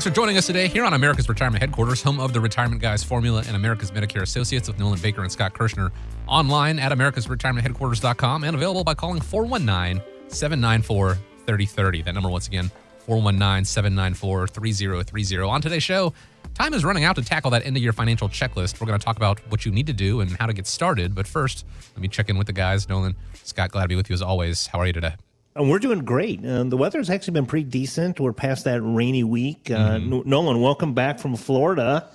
Thanks for joining us today here on America's Retirement Headquarters, home of the Retirement Guys Formula and America's Medicare Associates with Nolan Baker and Scott Kirshner. Online at americasretirementheadquarters.com and available by calling 419 794 3030. That number, once again, 419 794 3030. On today's show, time is running out to tackle that end of year financial checklist. We're going to talk about what you need to do and how to get started. But first, let me check in with the guys. Nolan, Scott, glad to be with you as always. How are you today? And we're doing great. Uh, the weather's actually been pretty decent. We're past that rainy week. Uh, Mm-hmm. Nolan, welcome back from Florida,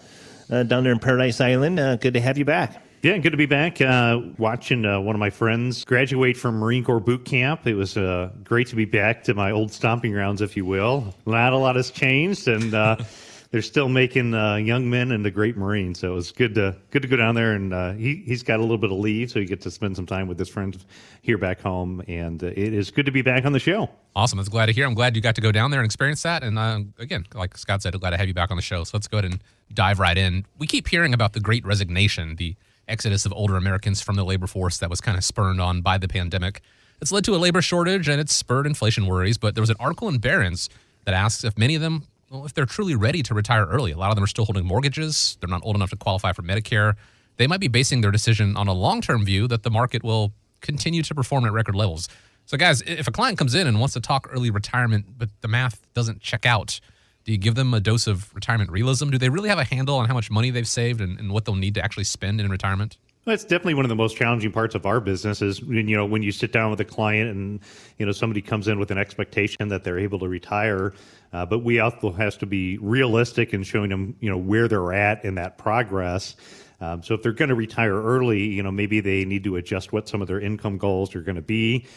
uh, down there in Parris Island. Uh, good to have you back. Yeah, good to be back. Uh, watching uh, one of my friends graduate from Marine Corps boot camp. It was uh, great to be back to my old stomping grounds, if you will. Not a lot has changed, and uh, they're still making uh, young men into great Marines. So it was good to good to go down there, and uh, he he's got a little bit of leave, so he gets to spend some time with his friends here back home. And uh, it is good to be back on the show. Awesome. That's glad to hear. I'm glad you got to go down there and experience that. And uh, again, like Scott said, glad to have you back on the show. So let's go ahead and dive right in. We keep hearing about the great resignation, the exodus of older Americans from the labor force that was kind of spurned on by the pandemic. It's led to a labor shortage and it's spurred inflation worries. But there was an article in Barron's that asks if many of them, well, if they're truly ready to retire early. A lot of them are still holding mortgages. They're not old enough to qualify for Medicare. They might be basing their decision on a long term view that the market will continue to perform at record levels. So, guys, if a client comes in and wants to talk early retirement, but the math doesn't check out, do you give them a dose of retirement realism? Do they really have a handle on how much money they've saved and, and what they'll need to actually spend in retirement? That's definitely one of the most challenging parts of our business is when, you know when you sit down with a client and you know somebody comes in with an expectation that they're able to retire, uh, but we also has to be realistic in showing them you know where they're at in that progress. Um, so if they're going to retire early, you know maybe they need to adjust what some of their income goals are going to be.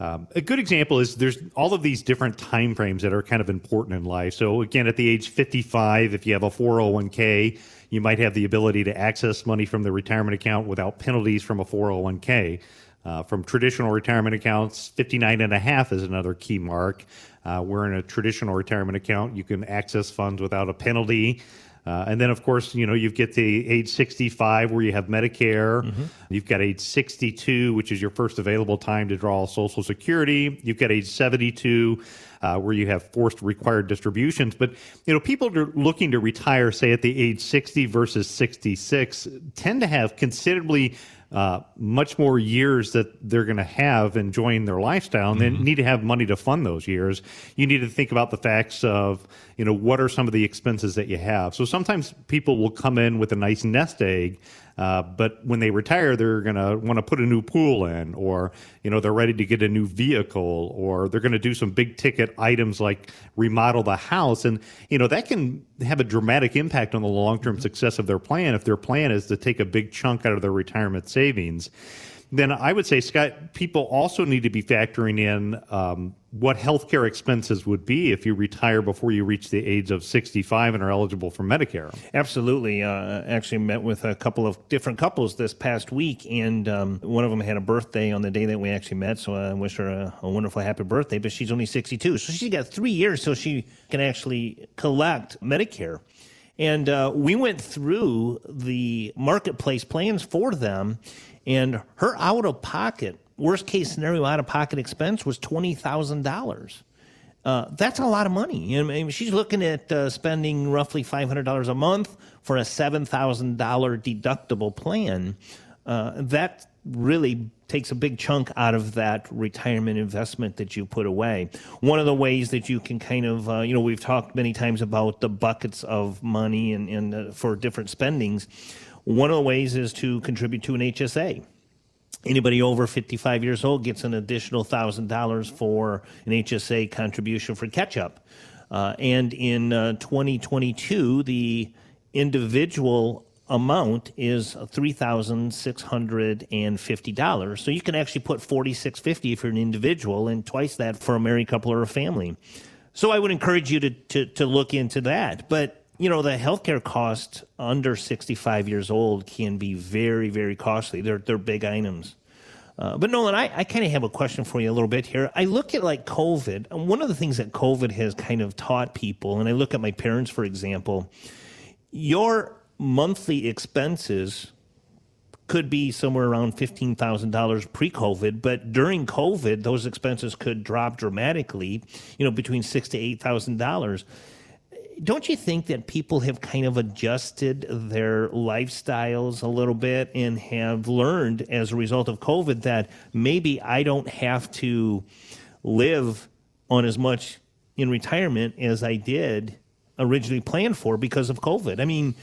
Um, a good example is there's all of these different time frames that are kind of important in life. So again, at the age 55, if you have a 401k, you might have the ability to access money from the retirement account without penalties from a 401k. Uh, from traditional retirement accounts, 59 and a half is another key mark. Uh, where in a traditional retirement account, you can access funds without a penalty. Uh, and then, of course, you know, you get to age 65 where you have Medicare. You've got age 62, which is your first available time to draw Social Security. You've got age 72, uh, where you have forced required distributions. But, you know, people are looking to retire, say, at the age 60 versus 66, tend to have considerably uh, much more years that they're going to have enjoying their lifestyle and they need to have money to fund those years. You need to think about the facts of, you know, what are some of the expenses that you have. So sometimes people will come in with a nice nest egg, uh, but when they retire, they're going to want to put a new pool in, or, you know, they're ready to get a new vehicle, or they're going to do some big ticket items like remodel the house. And, you know, that can have a dramatic impact on the long term success of their plan if their plan is to take a big chunk out of their retirement savings. Then I would say, Scott, people also need to be factoring in um, what healthcare expenses would be if you retire before you reach the age of 65 and are eligible for Medicare. Absolutely. Uh, actually, met with a couple of different couples this past week, and um, one of them had a birthday on the day that we actually met. So I wish her a, a wonderful happy birthday. But she's only 62, so she's got three years so she can actually collect Medicare. And uh, we went through the marketplace plans for them, and her out of pocket, worst case scenario, out of pocket expense was $20,000. Uh, that's a lot of money. I mean, she's looking at uh, spending roughly $500 a month for a $7,000 deductible plan. Uh, that really takes a big chunk out of that retirement investment that you put away. One of the ways that you can kind of, uh, you know, we've talked many times about the buckets of money and, and uh, for different spendings. One of the ways is to contribute to an HSA anybody over 55 years old gets an additional $1,000 for an HSA contribution for catch up. Uh, and in uh, 2022, the individual amount is $3,650. So you can actually put 4650 if you're an individual and twice that for a married couple or a family. So I would encourage you to, to, to look into that. But you know, the healthcare cost under 65 years old can be very, very costly. They're, they're big items. Uh, but Nolan, I, I kind of have a question for you a little bit here. I look at like COVID. One of the things that COVID has kind of taught people, and I look at my parents, for example, your monthly expenses could be somewhere around $15,000 pre-COVID, but during COVID, those expenses could drop dramatically, you know, between six to $8,000 don't you think that people have kind of adjusted their lifestyles a little bit and have learned as a result of COVID that maybe I don't have to live on as much in retirement as I did originally planned for because of COVID? I mean,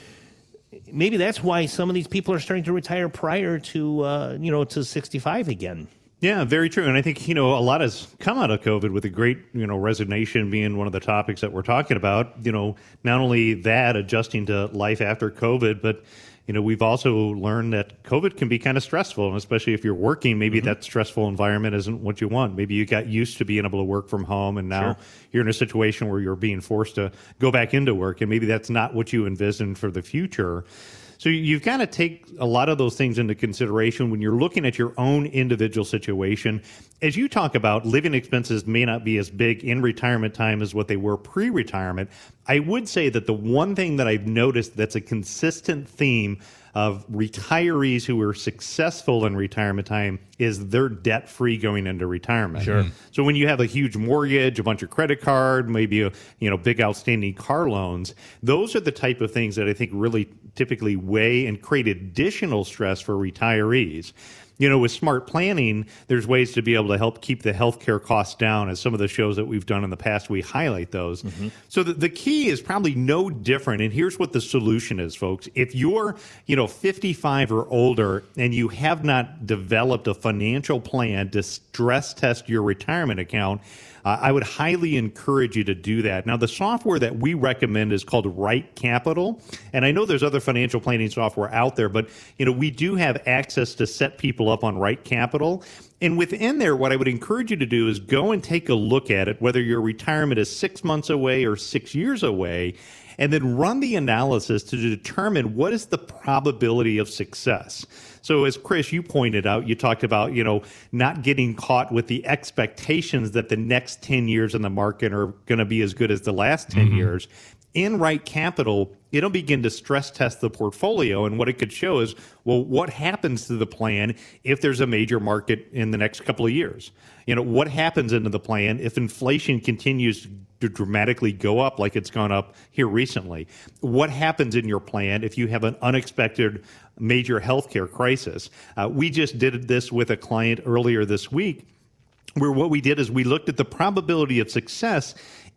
maybe that's why some of these people are starting to retire prior to uh, you know to 65 again. Yeah, very true. And I think, you know, a lot has come out of COVID with a great, you know, resignation being one of the topics that we're talking about. You know, not only that, adjusting to life after COVID, but, you know, we've also learned that COVID can be kind of stressful. And especially if you're working, maybe mm-hmm. that stressful environment isn't what you want. Maybe you got used to being able to work from home and now sure. you're in a situation where you're being forced to go back into work. And maybe that's not what you envisioned for the future. So you've got to take a lot of those things into consideration when you're looking at your own individual situation. As you talk about, living expenses may not be as big in retirement time as what they were pre retirement. I would say that the one thing that I've noticed that's a consistent theme of retirees who are successful in retirement time is they're debt free going into retirement. Sure. Mm-hmm. So when you have a huge mortgage, a bunch of credit card, maybe a you know big outstanding car loans, those are the type of things that I think really typically weigh and create additional stress for retirees you know, with smart planning, there's ways to be able to help keep the healthcare costs down. As some of the shows that we've done in the past, we highlight those. Mm-hmm. So the, the key is probably no different. And here's what the solution is, folks. If you're, you know, 55 or older and you have not developed a financial plan to stress test your retirement account, uh, I would highly encourage you to do that. Now, the software that we recommend is called Right Capital, and I know there's other financial planning software out there, but you know we do have access to set people up on Right Capital. And within there, what I would encourage you to do is go and take a look at it, whether your retirement is six months away or six years away, and then run the analysis to determine what is the probability of success. So as Chris, you pointed out, you talked about, you know, not getting caught with the expectations that the next 10 years in the market are going to be as good as the last 10 mm-hmm. years. In Right Capital, it'll begin to stress test the portfolio. And what it could show is, well, what happens to the plan if there's a major market in the next couple of years? You know, what happens into the plan if inflation continues to dramatically go up like it's gone up here recently? What happens in your plan if you have an unexpected major healthcare crisis? Uh, we just did this with a client earlier this week where what we did is we looked at the probability of success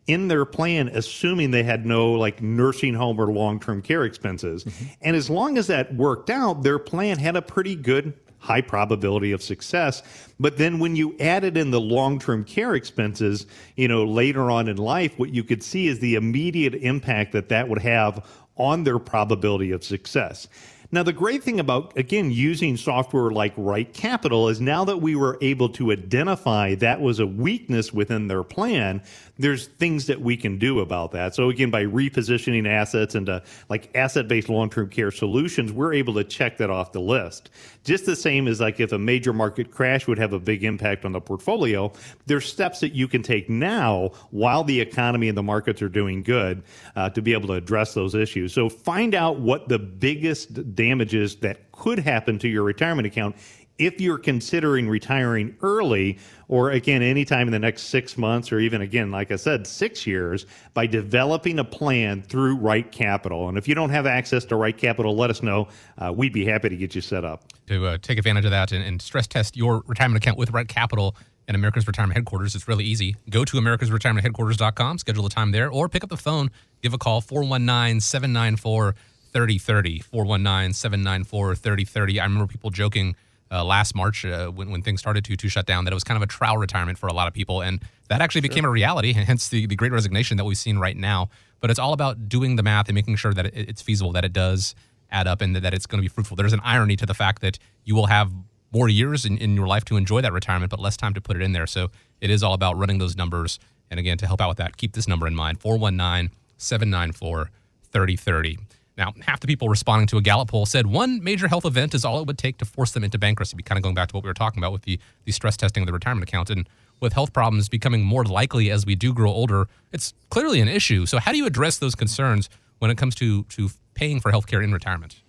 in their plan, assuming they had no like nursing home or long term care expenses. Mm-hmm. And as long as that worked out, their plan had a pretty good high probability of success. But then when you added in the long term care expenses, you know, later on in life, what you could see is the immediate impact that that would have on their probability of success. Now, the great thing about, again, using software like Right Capital is now that we were able to identify that was a weakness within their plan, there's things that we can do about that. So again, by repositioning assets into like asset-based long-term care solutions, we're able to check that off the list. Just the same as like if a major market crash would have a big impact on the portfolio, there's steps that you can take now while the economy and the markets are doing good uh, to be able to address those issues. So find out what the biggest damages that could happen to your retirement account if you're considering retiring early, or again, anytime in the next six months, or even again, like I said, six years, by developing a plan through Right Capital. And if you don't have access to Right Capital, let us know. Uh, we'd be happy to get you set up. To uh, take advantage of that and, and stress test your retirement account with Right Capital and America's Retirement Headquarters, it's really easy. Go to america's retirement americasretirementheadquarters.com, schedule a time there, or pick up the phone, give a call, 419 794 3030. 419 794 3030. I remember people joking uh, last March uh, when, when things started to, to shut down that it was kind of a trial retirement for a lot of people. And that actually became a reality, hence the, the great resignation that we've seen right now. But it's all about doing the math and making sure that it, it's feasible, that it does add up, and that, that it's going to be fruitful. There's an irony to the fact that you will have more years in, in your life to enjoy that retirement, but less time to put it in there. So it is all about running those numbers. And again, to help out with that, keep this number in mind 419 794 3030. Now, half the people responding to a Gallup poll said one major health event is all it would take to force them into bankruptcy. Be kind of going back to what we were talking about with the, the stress testing of the retirement account. And with health problems becoming more likely as we do grow older, it's clearly an issue. So, how do you address those concerns when it comes to, to paying for health care in retirement?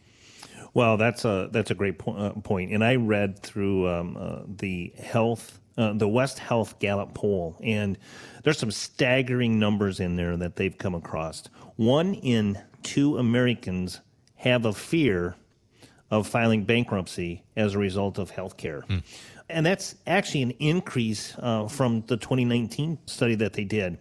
Well, that's a that's a great po- uh, point. And I read through um, uh, the health, uh, the West Health Gallup poll, and there's some staggering numbers in there that they've come across. One in two Americans have a fear of filing bankruptcy as a result of health care. Hmm. And that's actually an increase uh, from the 2019 study that they did.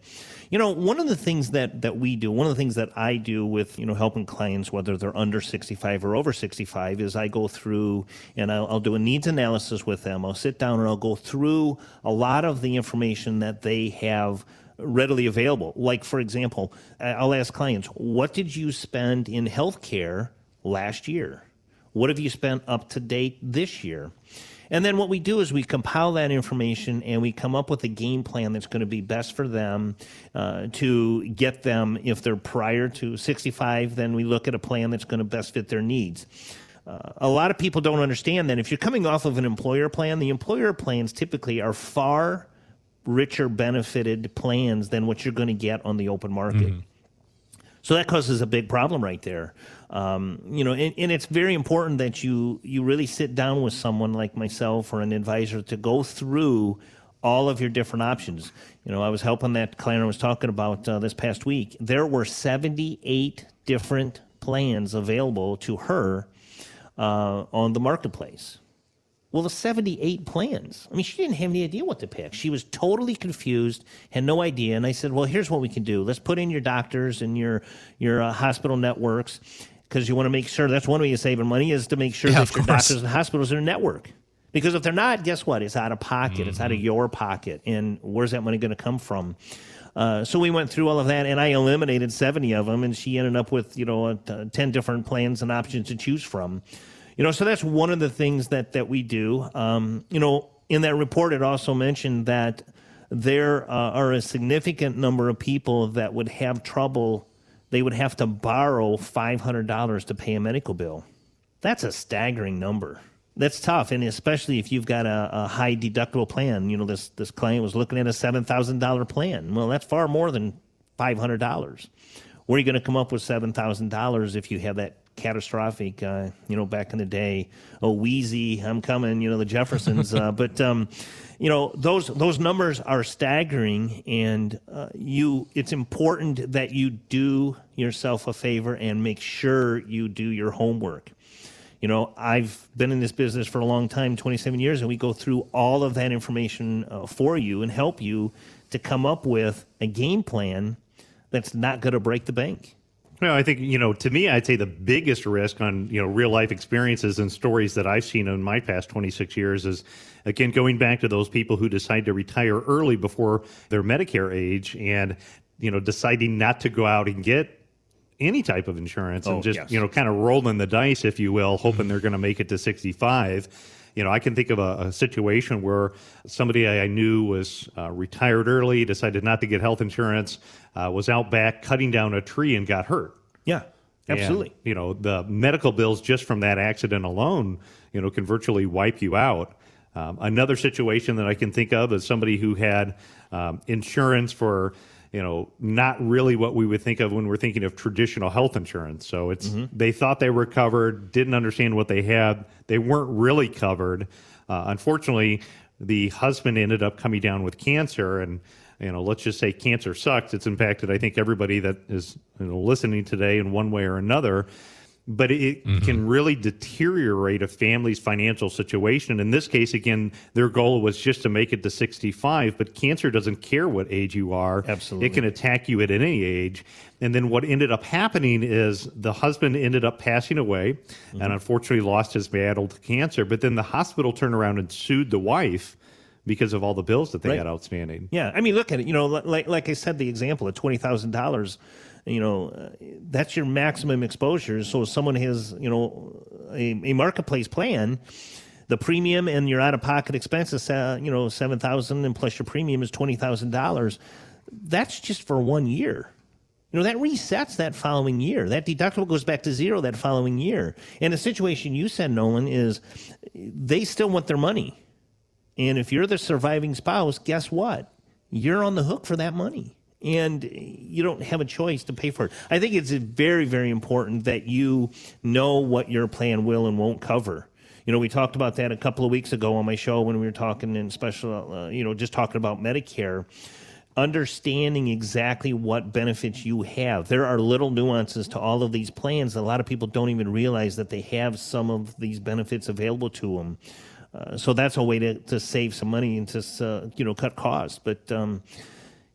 You know, one of the things that, that we do, one of the things that I do with, you know, helping clients, whether they're under 65 or over 65, is I go through and I'll, I'll do a needs analysis with them. I'll sit down and I'll go through a lot of the information that they have readily available. Like, for example, I'll ask clients, what did you spend in healthcare last year? What have you spent up to date this year? And then what we do is we compile that information and we come up with a game plan that's going to be best for them uh, to get them, if they're prior to 65, then we look at a plan that's going to best fit their needs. Uh, a lot of people don't understand that if you're coming off of an employer plan, the employer plans typically are far richer benefited plans than what you're going to get on the open market. Mm-hmm. So that causes a big problem right there. Um, you know, and, and, it's very important that you you really sit down with someone like myself or an advisor to go through all of your different options. You know, I was helping that client I was talking about uh, this past week. There were 78 different plans available to her uh, on the marketplace. Well, the 78 plans. I mean, she didn't have any idea what to pick. She was totally confused, had no idea. And I said, well, here's what we can do. Let's put in your doctors and your your uh, hospital networks because you want to make sure that's one way of saving money is to make sure yeah, that your doctors and hospitals are in network. Because if they're not, guess what? It's out of pocket. Mm-hmm. It's out of mm-hmm. your pocket. And where's that money going to come from? Uh, so we went through all of that, and I eliminated 70 of them, and she ended up with you know uh, 10 different plans and options to choose from. You know, so that's one of the things that that we do. Um, you know, in that report, it also mentioned that there uh, are a significant number of people that would have trouble. They would have to borrow five hundred dollars to pay a medical bill. That's a staggering number. That's tough, and especially if you've got a, a high deductible plan. You know, this this client was looking at a seven thousand dollar plan. Well, that's far more than five hundred dollars. Where are you going to come up with seven thousand dollars if you have that catastrophic. Uh, you know, back in the day, oh Wheezy, I'm coming. You know, the Jeffersons. uh, but um, you know, those those numbers are staggering, and uh, you. It's important that you do yourself a favor and make sure you do your homework. You know, I've been in this business for a long time, 27 years, and we go through all of that information uh, for you and help you to come up with a game plan that's not going to break the bank. Well, I think you know. To me, I'd say the biggest risk on you know real life experiences and stories that I've seen in my past 26 years is, again, going back to those people who decide to retire early before their Medicare age, and you know deciding not to go out and get any type of insurance oh, and just yes. you know kind of rolling the dice, if you will, hoping they're going to make it to 65 you know, I can think of a, a situation where somebody I knew was uh, retired early, decided not to get health insurance, uh, was out back cutting down a tree and got hurt. Yeah, absolutely. And, you know, the medical bills just from that accident alone, you know, can virtually wipe you out. Um, another situation that I can think of is somebody who had um, insurance for you know, not really what we would think of when we're thinking of traditional health insurance. So it's mm-hmm. they thought they were covered, didn't understand what they had, they weren't really covered. Uh, unfortunately, the husband ended up coming down with cancer, and you know, let's just say cancer sucks. It's impacted, I think, everybody that is you know, listening today in one way or another but it mm-hmm. can really deteriorate a family's financial situation. In this case, again, their goal was just to make it to 65, but cancer doesn't care what age you are. Absolutely. It can attack you at any age. And then what ended up happening is the husband ended up passing away mm-hmm. and unfortunately lost his battle to cancer. But then the hospital turned around and sued the wife because of all the bills that they right. had outstanding. Yeah. I mean, look at it. You know, like, like I said, the example of $20,000 you know, uh, that's your maximum exposure. So if someone has, you know, a, a marketplace plan, the premium and your out of pocket expenses, uh, you know, seven thousand and plus your premium is twenty thousand dollars. That's just for one year. you know, that resets that following year. That deductible goes back to zero that following year. And the situation you said, Nolan, is they still want their money. And if you're the surviving spouse, guess what? You're on the hook for that money. And you don't have a choice to pay for it. I think it's very, very important that you know what your plan will and won't cover. You know, we talked about that a couple of weeks ago on my show when we were talking in special, uh, you know, just talking about Medicare understanding exactly what benefits you have. There are little nuances to all of these plans. A lot of people don't even realize that they have some of these benefits available to them. Uh, so that's a way to, to save some money and to uh, you know cut costs. But um,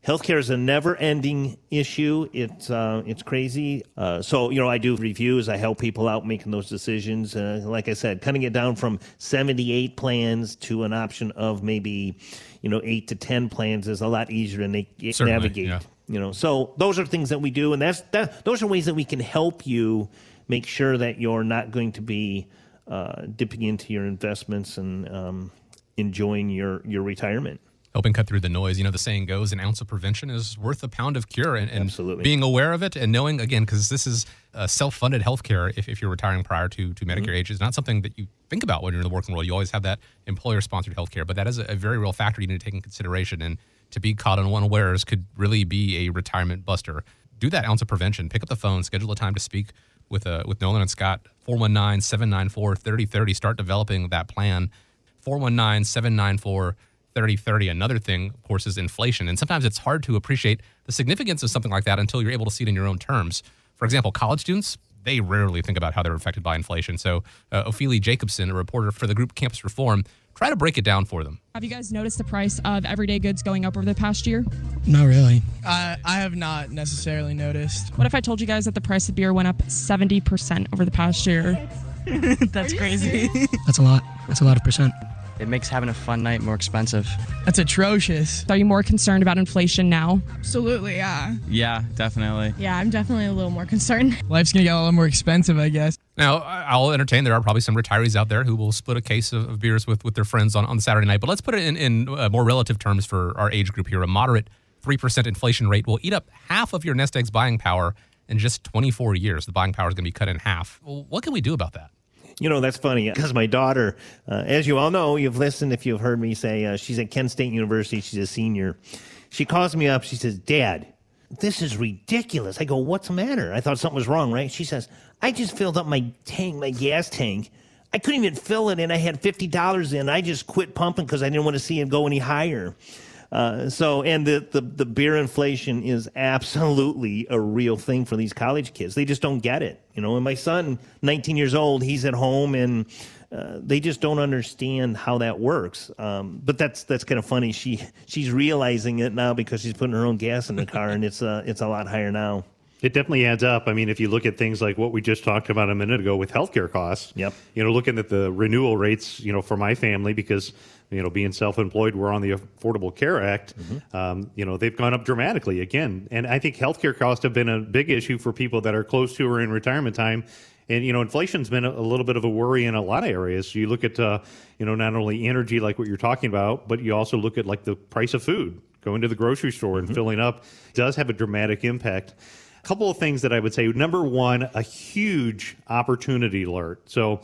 healthcare is a never-ending issue. It's uh, it's crazy. Uh, so you know, I do reviews. I help people out making those decisions. Uh, like I said, cutting it down from 78 plans to an option of maybe you know eight to 10 plans is a lot easier to na- navigate. Yeah. You know, so those are things that we do, and that's that. Those are ways that we can help you make sure that you're not going to be uh, dipping into your investments and um, enjoying your your retirement helping cut through the noise. You know, the saying goes, an ounce of prevention is worth a pound of cure. And, and Absolutely. being aware of it and knowing, again, because this is uh, self funded healthcare if, if you're retiring prior to, to Medicare mm-hmm. age, is not something that you think about when you're in the working world. You always have that employer sponsored healthcare, but that is a, a, very real factor you need to take in consideration. And to be caught on unawares could really be a retirement buster. Do that ounce of prevention. Pick up the phone, schedule a time to speak with, uh, with Nolan and Scott. 419 794 3030. Start developing that plan. 419 794 3030. Another thing, of course, is inflation. And sometimes it's hard to appreciate the significance of something like that until you're able to see it in your own terms. For example, college students, they rarely think about how they're affected by inflation. So, uh, Ophelia Jacobson, a reporter for the group Campus Reform, try to break it down for them. Have you guys noticed the price of everyday goods going up over the past year? Not really. Uh, I have not necessarily noticed. What if I told you guys that the price of beer went up 70% over the past year? That's crazy. That's a lot. That's a lot of percent. It makes having a fun night more expensive. That's atrocious. Are you more concerned about inflation now? Absolutely, yeah. Yeah, definitely. Yeah, I'm definitely a little more concerned. Life's gonna get a little more expensive, I guess. Now, I'll entertain. There are probably some retirees out there who will split a case of, of beers with, with their friends on, on the Saturday night. But let's put it in, in uh, more relative terms for our age group here. A moderate 3% inflation rate will eat up half of your nest egg's buying power in just 24 years. The buying power is going to be cut in half. Well, what can we do about that? You know, that's funny because my daughter, uh, as you all know, you've listened if you've heard me say, uh, she's at Kent State University. She's a senior. She calls me up. She says, Dad, this is ridiculous. I go, What's the matter? I thought something was wrong, right? She says, I just filled up my tank, my gas tank. I couldn't even fill it, and I had $50 in. I just quit pumping because I didn't want to see it go any higher. Uh, so, and the, the, the beer inflation is absolutely a real thing for these college kids. They just don't get it. You know, and my son, 19 years old, he's at home and uh, they just don't understand how that works. Um, but that's that's kind of funny. She she's realizing it now because she's putting her own gas in the car, and it's uh, it's a lot higher now. It definitely adds up. I mean, if you look at things like what we just talked about a minute ago with healthcare costs, yep. You know, looking at the renewal rates, you know, for my family because you know, being self-employed, we're on the Affordable Care Act. Mm-hmm. Um, you know, they've gone up dramatically again, and I think healthcare costs have been a big issue for people that are close to or in retirement time. And you know, inflation's been a, a little bit of a worry in a lot of areas. You look at, uh, you know, not only energy, like what you're talking about, but you also look at like the price of food. Going to the grocery store and mm-hmm. filling up does have a dramatic impact. A couple of things that I would say. Number one, a huge opportunity alert. So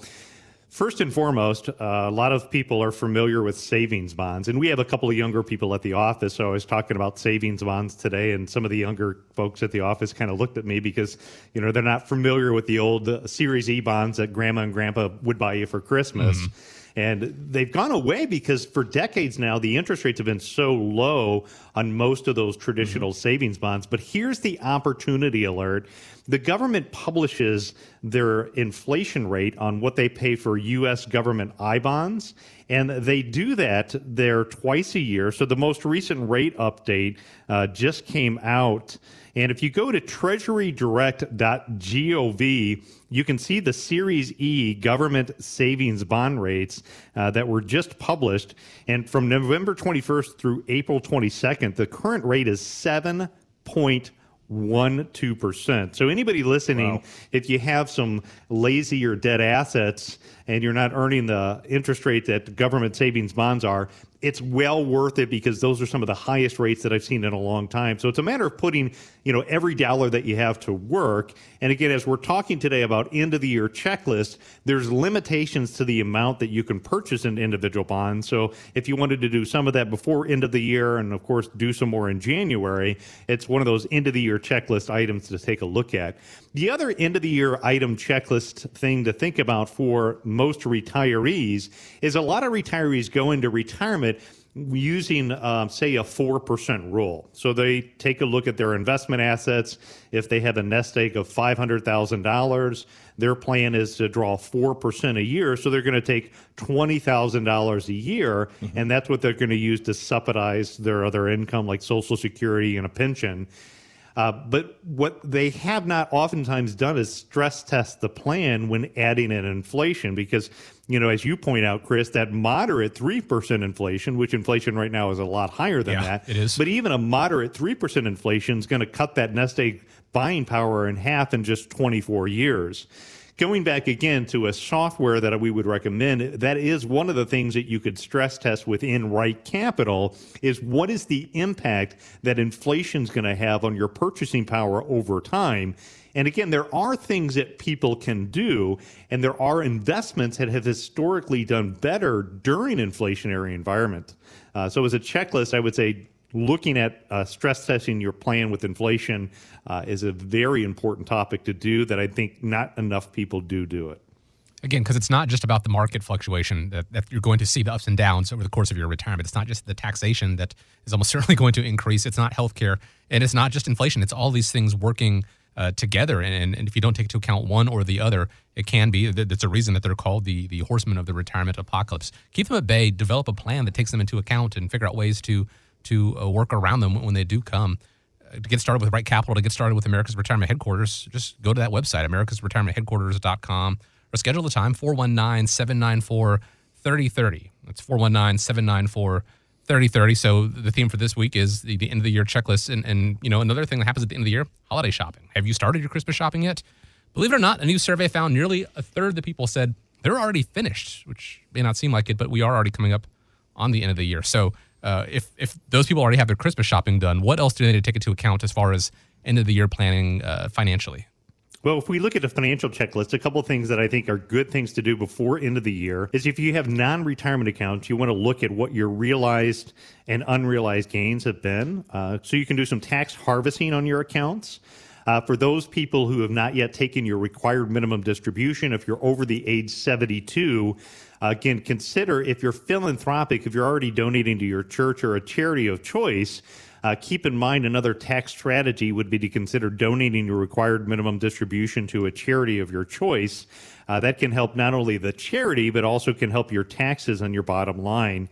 First and foremost, uh, a lot of people are familiar with savings bonds, and we have a couple of younger people at the office. So I was talking about savings bonds today, and some of the younger folks at the office kind of looked at me because you know they're not familiar with the old uh, Series E bonds that Grandma and Grandpa would buy you for Christmas. Mm-hmm and they've gone away because for decades now, the interest rates have been so low on most of those traditional mm-hmm. savings bonds. But here's the opportunity alert the government publishes their inflation rate on what they pay for U.S. government I bonds, and they do that there twice a year. So the most recent rate update uh, just came out. And if you go to treasurydirect.gov, you can see the Series E government savings bond rates uh, that were just published. And from November 21st through April 22nd, the current rate is 7.1 one two percent. So anybody listening, wow. if you have some lazy or dead assets and you're not earning the interest rate that government savings bonds are, it's well worth it because those are some of the highest rates that I've seen in a long time. So it's a matter of putting, you know, every dollar that you have to work. And again, as we're talking today about end of the year checklist, there's limitations to the amount that you can purchase in individual bonds. So if you wanted to do some of that before end of the year and of course do some more in January, it's one of those end of the year checklist items to take a look at. The other end of the year item checklist thing to think about for most retirees is a lot of retirees go into retirement using, um, say, a 4% rule. So they take a look at their investment assets. If they have a nest egg of $500,000, their plan is to draw 4% a year. So they're going to take $20,000 a year, and that's what they're going to use to subsidize their other income, like Social Security and a pension. Uh, but what they have not oftentimes done is stress test the plan when adding in inflation because, you know, as you point out, Chris, that moderate 3% inflation, which inflation right now is a lot higher than Yeah, that. it is. But even a moderate 3% inflation is going to cut that nest egg buying power in half in just 24 years going back again to a software that we would recommend that is one of the things that you could stress test within Right Capital is what is the impact that inflation is going to have on your purchasing power over time. And again there are things that people can do and there are investments that have historically done better during inflationary environment. Uh, so as a checklist i would say looking at uh, stress testing your plan with inflation uh, is a very important topic to do that I think not enough people do do it. Again, because it's not just about the market fluctuation that, that you're going to see the ups and downs over the course of your retirement. It's not just the taxation that is almost certainly going to increase. It's not healthcare, and it's not just inflation. It's all these things working uh, together. And, and if you don't take into account one or the other, it can be. That's a reason that they're called the the horsemen of the retirement apocalypse. Keep them at bay. Develop a plan that takes them into account and figure out ways to to uh, work around them when they do come. Uh, to get started with Right Capital, to get started with America's Retirement Headquarters, just go to that website, America's Retirement americasretirementheadquarters.com, or schedule the time, 419 794 3030. That's 419 794 3030. So the theme for this week is the, the end of the year checklist. And, and, you know, another thing that happens at the end of the year holiday shopping. Have you started your Christmas shopping yet? Believe it or not, a new survey found nearly a third of the people said they're already finished, which may not seem like it, but we are already coming up on the end of the year. So uh, if if those people already have their Christmas shopping done, what else do they need to take into account as far as end of the year planning uh, financially? Well, if we look at a financial checklist, a couple things that I think are good things to do before end of the year is if you have non-retirement accounts, you want to look at what your realized and unrealized gains have been. Uh, so you can do some tax harvesting on your accounts. Uh, for those people who have not yet taken your required minimum distribution, if you're over the age 72, uh, again, consider if you're philanthropic, if you're already donating to your church or a charity of choice, uh, keep in mind another tax strategy would be to consider donating your required minimum distribution to a charity of your choice. Uh, that can help not only the charity, but also can help your taxes on your bottom line.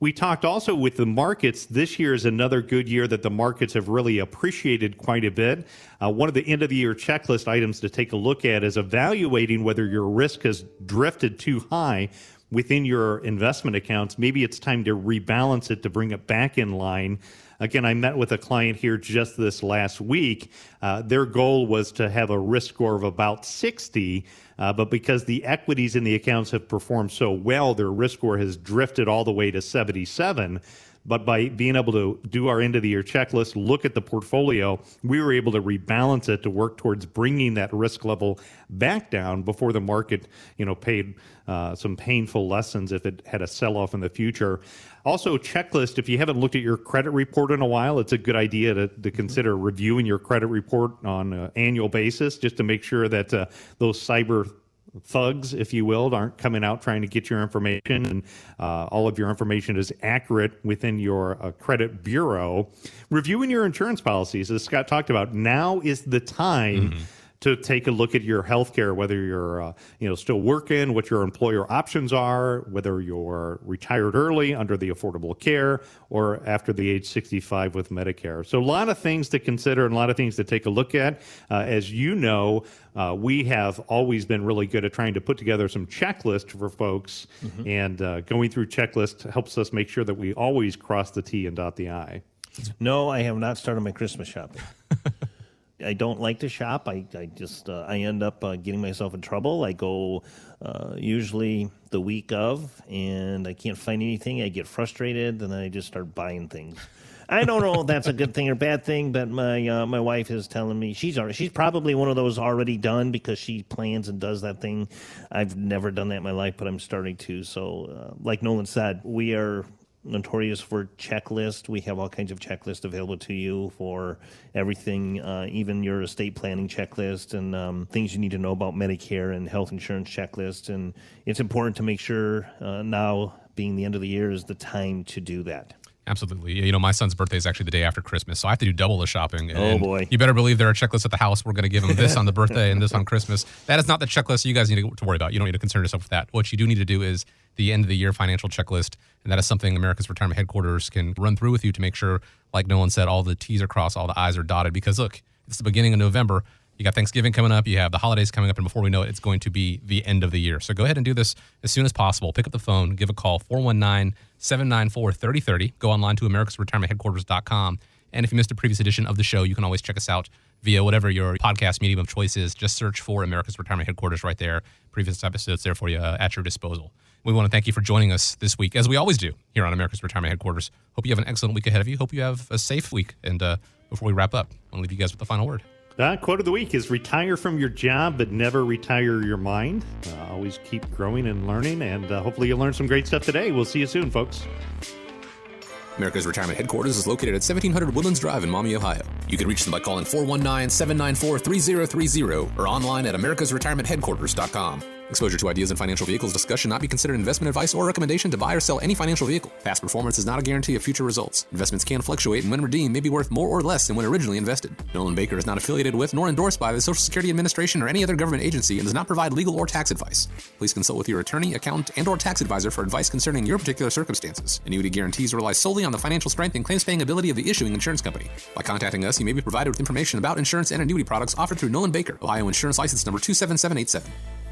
We talked also with the markets. This year is another good year that the markets have really appreciated quite a bit. Uh, one of the end of the year checklist items to take a look at is evaluating whether your risk has drifted too high within your investment accounts. Maybe it's time to rebalance it to bring it back in line. Again, I met with a client here just this last week. Uh, their goal was to have a risk score of about 60. Uh, but because the equities in the accounts have performed so well, their risk score has drifted all the way to 77. But by being able to do our end of the year checklist, look at the portfolio, we were able to rebalance it to work towards bringing that risk level back down before the market, you know, paid uh, some painful lessons if it had a sell off in the future. Also, checklist. If you haven't looked at your credit report in a while, it's a good idea to, to consider reviewing your credit report on an annual basis just to make sure that uh, those cyber thugs, if you will, aren't coming out trying to get your information and uh, all of your information is accurate within your uh, credit bureau. Reviewing your insurance policies, as Scott talked about, now is the time. Mm-hmm to take a look at your health care, whether you're uh, you know still working, what your employer options are, whether you're retired early under the Affordable Care or after the age 65 with Medicare. So a lot of things to consider and a lot of things to take a look at. Uh, as you know, uh, we have always been really good at trying to put together some checklists for folks, mm-hmm. and uh, going through checklists helps us make sure that we always cross the T and dot the I. No, I have not started my Christmas shopping. I don't like to shop. I, I just uh, I end up uh, getting myself in trouble. I go uh, usually the week of, and I can't find anything. I get frustrated, and then I just start buying things. I don't know if that's a good thing or bad thing, but my uh, my wife is telling me she's already, she's probably one of those already done because she plans and does that thing. I've never done that in my life, but I'm starting to. So, uh, like Nolan said, we are notorious for checklist. We have all kinds of checklists available to you for everything, uh, even your estate planning checklist and um, things you need to know about Medicare and health insurance checklist. And it's important to make sure uh, now, being the end of the year, is the time to do that. Absolutely. You know, my son's birthday is actually the day after Christmas, so I have to do double the shopping. Oh, boy. You better believe there are checklists at the house. We're going to give him this on the birthday and this on Christmas. That is not the checklist you guys need to worry about. You don't need to concern yourself with that. What you do need to do is the end of the year financial checklist, and that is something America's Retirement Headquarters can run through with you to make sure, like Nolan said, all the T's are crossed, all the I's are dotted. Because look, it's the beginning of November. You got Thanksgiving coming up. You have the holidays coming up, and before we know it, it's going to be the end of the year. So go ahead and do this as soon as possible. Pick up the phone, give a call 419 794 3030. Go online to America's Retirement americasretirementheadquarters.com. And if you missed a previous edition of the show, you can always check us out via whatever your podcast medium of choice is. Just search for America's Retirement Headquarters right there. Previous episodes there for you uh, at your disposal. We want to thank you for joining us this week, as we always do here on America's Retirement Headquarters. Hope you have an excellent week ahead of you. Hope you have a safe week. And uh, before we wrap up, I want to leave you guys with the final word. Uh, quote of the week is retire from your job, but never retire your mind. Uh, always keep growing and learning, and uh, hopefully you learned some great stuff today. We'll see you soon, folks. America's Retirement Headquarters is located at 1700 Woodlands Drive in Maumee, Ohio. You can reach them by calling 419 794 3030 or online at americasretirementheadquarters.com. Exposure to ideas and financial vehicles discussion not be considered investment advice or recommendation to buy or sell any financial vehicle. Past performance is not a guarantee of future results. Investments can fluctuate and when redeemed may be worth more or less than when originally invested. Nolan Baker is not affiliated with nor endorsed by the Social Security Administration or any other government agency and does not provide legal or tax advice. Please consult with your attorney, accountant, and or tax advisor for advice concerning your particular circumstances. Annuity guarantees rely solely on the financial strength and claims paying ability of the issuing insurance company. By contacting us, you may be provided with information about insurance and annuity products offered through Nolan Baker, Ohio Insurance License Number 27787.